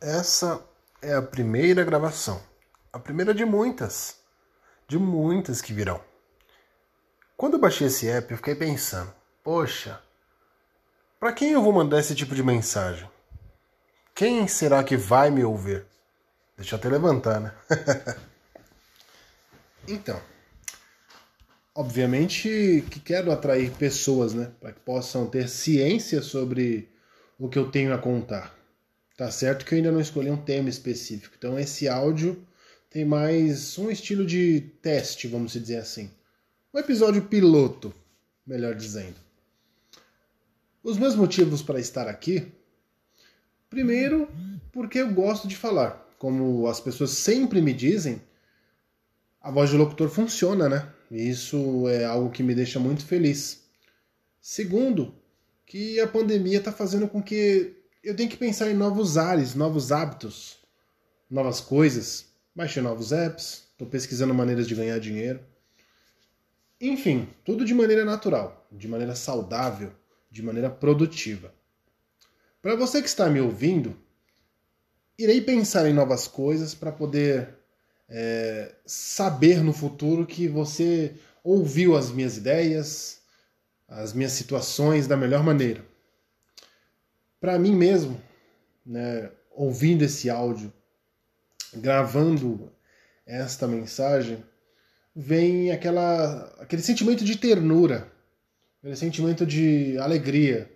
Essa é a primeira gravação. A primeira de muitas. De muitas que virão. Quando eu baixei esse app, eu fiquei pensando: poxa, para quem eu vou mandar esse tipo de mensagem? Quem será que vai me ouvir? Deixa eu até levantar, né? então, obviamente que quero atrair pessoas, né, para que possam ter ciência sobre o que eu tenho a contar. Tá certo que eu ainda não escolhi um tema específico. Então esse áudio tem mais um estilo de teste, vamos dizer assim. Um episódio piloto, melhor dizendo. Os meus motivos para estar aqui. Primeiro, porque eu gosto de falar. Como as pessoas sempre me dizem, a voz de locutor funciona, né? E isso é algo que me deixa muito feliz. Segundo, que a pandemia está fazendo com que eu tenho que pensar em novos ares, novos hábitos, novas coisas. Baixei novos apps, estou pesquisando maneiras de ganhar dinheiro. Enfim, tudo de maneira natural, de maneira saudável, de maneira produtiva. Para você que está me ouvindo, irei pensar em novas coisas para poder é, saber no futuro que você ouviu as minhas ideias, as minhas situações da melhor maneira para mim mesmo, né, ouvindo esse áudio, gravando esta mensagem, vem aquela, aquele sentimento de ternura, aquele sentimento de alegria,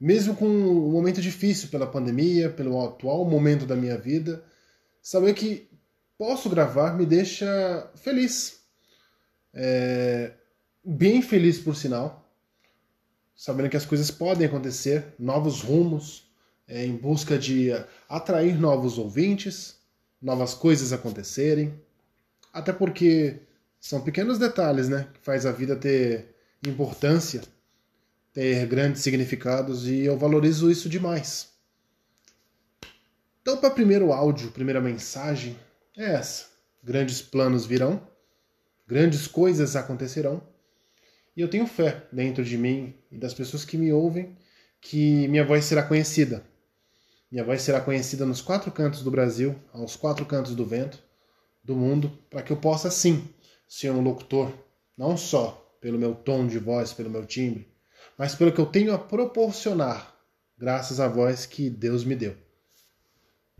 mesmo com um momento difícil pela pandemia, pelo atual momento da minha vida, saber que posso gravar me deixa feliz. É, bem feliz por sinal sabendo que as coisas podem acontecer, novos rumos, é, em busca de atrair novos ouvintes, novas coisas acontecerem. Até porque são pequenos detalhes, né, que faz a vida ter importância, ter grandes significados e eu valorizo isso demais. Então, para primeiro áudio, primeira mensagem é essa: grandes planos virão, grandes coisas acontecerão e eu tenho fé dentro de mim e das pessoas que me ouvem que minha voz será conhecida. Minha voz será conhecida nos quatro cantos do Brasil, aos quatro cantos do vento, do mundo, para que eu possa sim ser um locutor, não só pelo meu tom de voz, pelo meu timbre, mas pelo que eu tenho a proporcionar, graças à voz que Deus me deu.